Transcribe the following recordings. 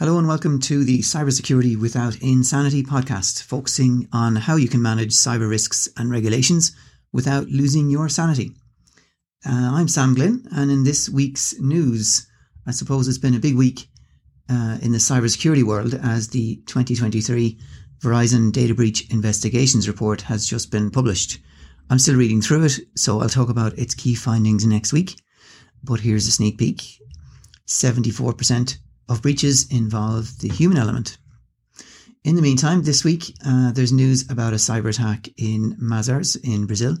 Hello and welcome to the Cybersecurity Without Insanity podcast, focusing on how you can manage cyber risks and regulations without losing your sanity. Uh, I'm Sam Glynn, and in this week's news, I suppose it's been a big week uh, in the cybersecurity world as the 2023 Verizon Data Breach Investigations Report has just been published. I'm still reading through it, so I'll talk about its key findings next week. But here's a sneak peek 74% of breaches involve the human element. In the meantime, this week uh, there's news about a cyber attack in Mazars in Brazil.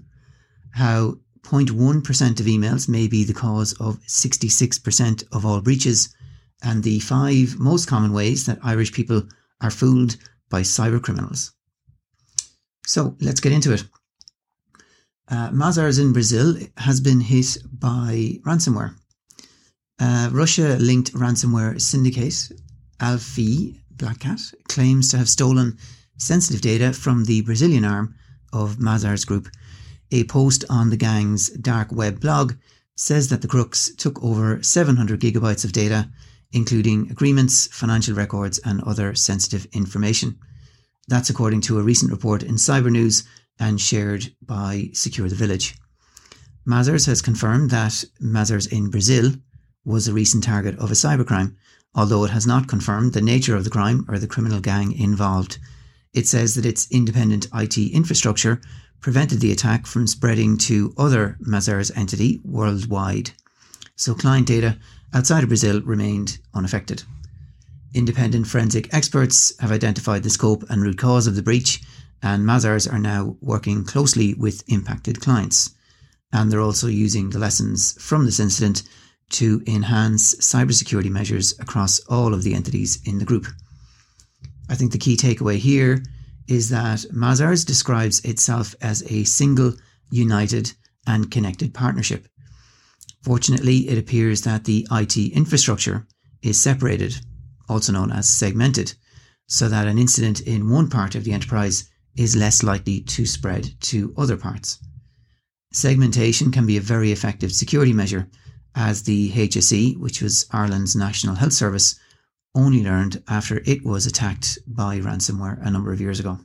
How 0.1% of emails may be the cause of 66% of all breaches, and the five most common ways that Irish people are fooled by cyber criminals. So let's get into it. Uh, Mazars in Brazil has been hit by ransomware. Uh, Russia linked ransomware syndicate Alphi Blackcat claims to have stolen sensitive data from the Brazilian arm of Mazars Group. A post on the gang's dark web blog says that the crooks took over 700 gigabytes of data, including agreements, financial records, and other sensitive information. That's according to a recent report in Cyber News and shared by Secure the Village. Mazars has confirmed that Mazars in Brazil was a recent target of a cybercrime, although it has not confirmed the nature of the crime or the criminal gang involved. It says that its independent IT infrastructure prevented the attack from spreading to other Mazars entity worldwide. So client data outside of Brazil remained unaffected. Independent forensic experts have identified the scope and root cause of the breach, and Mazars are now working closely with impacted clients. And they're also using the lessons from this incident to enhance cybersecurity measures across all of the entities in the group. I think the key takeaway here is that Mazars describes itself as a single, united, and connected partnership. Fortunately, it appears that the IT infrastructure is separated, also known as segmented, so that an incident in one part of the enterprise is less likely to spread to other parts. Segmentation can be a very effective security measure as the HSE, which was Ireland's National Health Service, only learned after it was attacked by ransomware a number of years ago.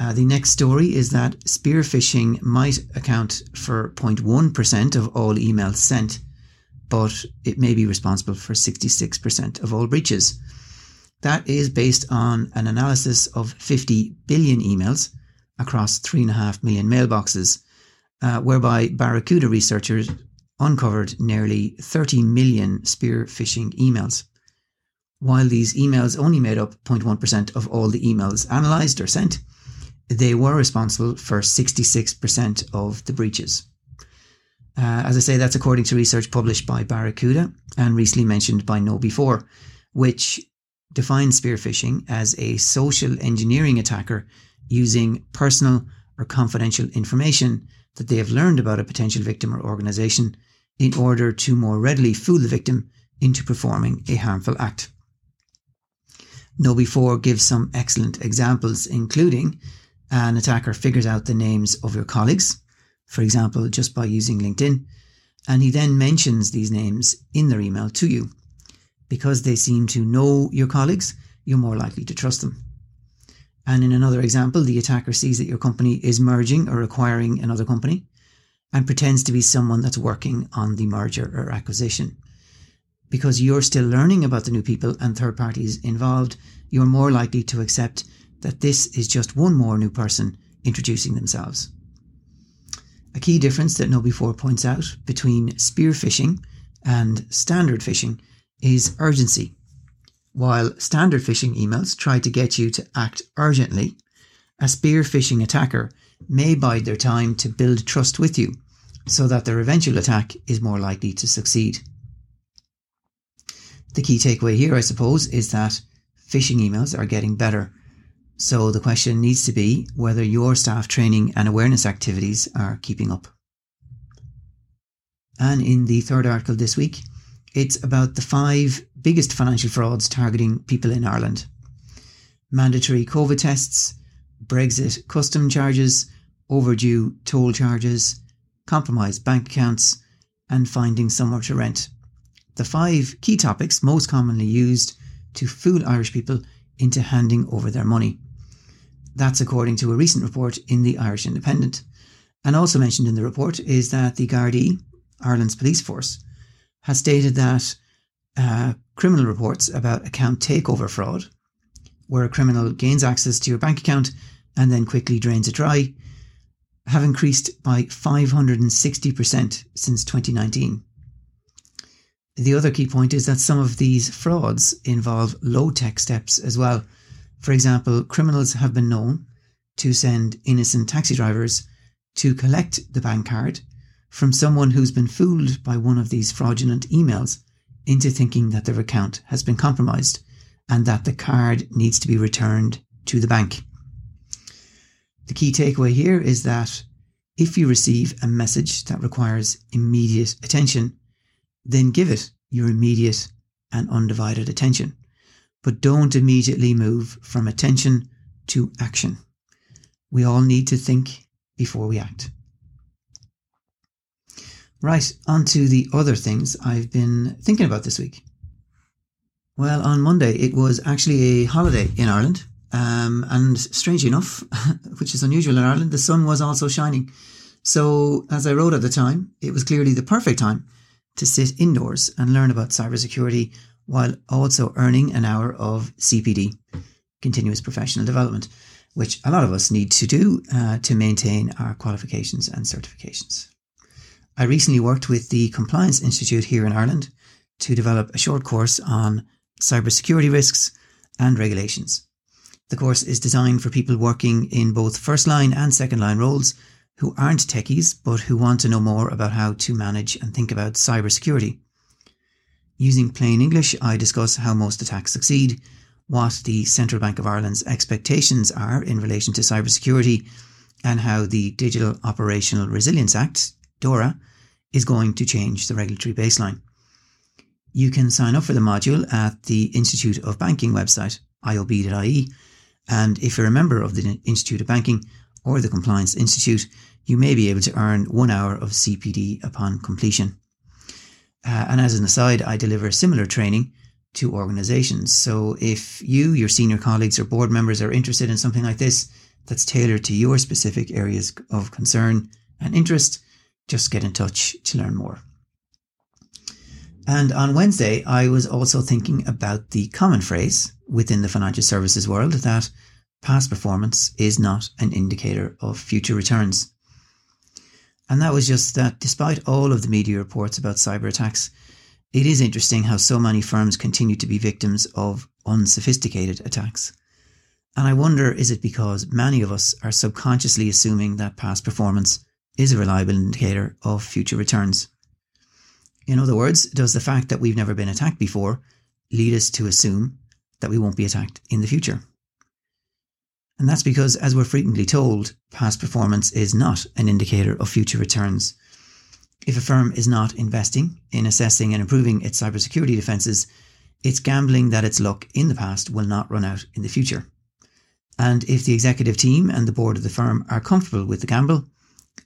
Uh, the next story is that spear phishing might account for 0.1% of all emails sent, but it may be responsible for 66% of all breaches. That is based on an analysis of 50 billion emails across 3.5 million mailboxes uh, whereby Barracuda researchers uncovered nearly 30 million spear phishing emails. While these emails only made up 0.1% of all the emails analysed or sent, they were responsible for 66% of the breaches. Uh, as I say, that's according to research published by Barracuda and recently mentioned by KnowBe4, which defines spear phishing as a social engineering attacker using personal or confidential information that they have learned about a potential victim or organization in order to more readily fool the victim into performing a harmful act. KnowBe4 gives some excellent examples, including an attacker figures out the names of your colleagues, for example, just by using LinkedIn, and he then mentions these names in their email to you. Because they seem to know your colleagues, you're more likely to trust them. And in another example, the attacker sees that your company is merging or acquiring another company and pretends to be someone that's working on the merger or acquisition. Because you're still learning about the new people and third parties involved, you're more likely to accept that this is just one more new person introducing themselves. A key difference that KnowBe4 points out between spear phishing and standard phishing is urgency. While standard phishing emails try to get you to act urgently, a spear phishing attacker may bide their time to build trust with you so that their eventual attack is more likely to succeed. The key takeaway here, I suppose, is that phishing emails are getting better. So the question needs to be whether your staff training and awareness activities are keeping up. And in the third article this week, it's about the five biggest financial frauds targeting people in Ireland mandatory COVID tests, Brexit custom charges, overdue toll charges, compromised bank accounts, and finding somewhere to rent. the five key topics most commonly used to fool Irish people into handing over their money. That's according to a recent report in the Irish Independent. And also mentioned in the report is that the Gardaí, Ireland's police force, has stated that uh, criminal reports about account takeover fraud, where a criminal gains access to your bank account and then quickly drains it dry, have increased by 560% since 2019. The other key point is that some of these frauds involve low tech steps as well. For example, criminals have been known to send innocent taxi drivers to collect the bank card from someone who's been fooled by one of these fraudulent emails into thinking that their account has been compromised and that the card needs to be returned to the bank. The key takeaway here is that if you receive a message that requires immediate attention, then give it your immediate and undivided attention. But don't immediately move from attention to action. We all need to think before we act. Right, on to the other things I've been thinking about this week. Well, on Monday, it was actually a holiday in Ireland. Um, and strangely enough, which is unusual in Ireland, the sun was also shining. So, as I wrote at the time, it was clearly the perfect time to sit indoors and learn about cybersecurity while also earning an hour of CPD, continuous professional development, which a lot of us need to do uh, to maintain our qualifications and certifications. I recently worked with the Compliance Institute here in Ireland to develop a short course on cybersecurity risks and regulations. The course is designed for people working in both first line and second line roles who aren't techies but who want to know more about how to manage and think about cybersecurity. Using plain English, I discuss how most attacks succeed, what the Central Bank of Ireland's expectations are in relation to cybersecurity, and how the Digital Operational Resilience Act, DORA, is going to change the regulatory baseline. You can sign up for the module at the Institute of Banking website, iob.ie, and if you're a member of the Institute of Banking or the Compliance Institute, you may be able to earn one hour of CPD upon completion. Uh, and as an aside, I deliver similar training to organizations. So if you, your senior colleagues, or board members are interested in something like this that's tailored to your specific areas of concern and interest, just get in touch to learn more. And on Wednesday, I was also thinking about the common phrase within the financial services world that past performance is not an indicator of future returns. And that was just that despite all of the media reports about cyber attacks, it is interesting how so many firms continue to be victims of unsophisticated attacks. And I wonder is it because many of us are subconsciously assuming that past performance is a reliable indicator of future returns? In other words, does the fact that we've never been attacked before lead us to assume that we won't be attacked in the future? And that's because, as we're frequently told, past performance is not an indicator of future returns. If a firm is not investing in assessing and improving its cybersecurity defenses, it's gambling that its luck in the past will not run out in the future. And if the executive team and the board of the firm are comfortable with the gamble,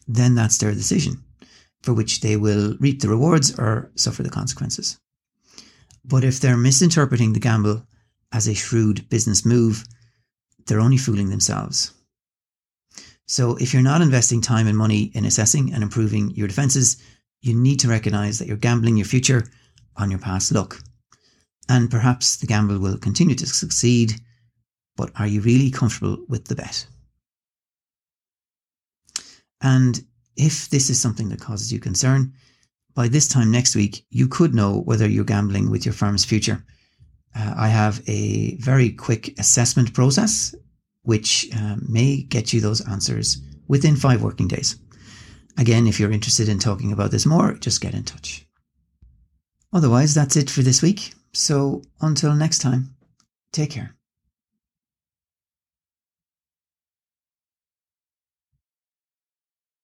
then that's their decision, for which they will reap the rewards or suffer the consequences. But if they're misinterpreting the gamble as a shrewd business move, they're only fooling themselves. So if you're not investing time and money in assessing and improving your defenses, you need to recognize that you're gambling your future on your past luck. And perhaps the gamble will continue to succeed, but are you really comfortable with the bet? And if this is something that causes you concern, by this time next week, you could know whether you're gambling with your firm's future uh, I have a very quick assessment process, which uh, may get you those answers within five working days. Again, if you're interested in talking about this more, just get in touch. Otherwise, that's it for this week. So until next time, take care.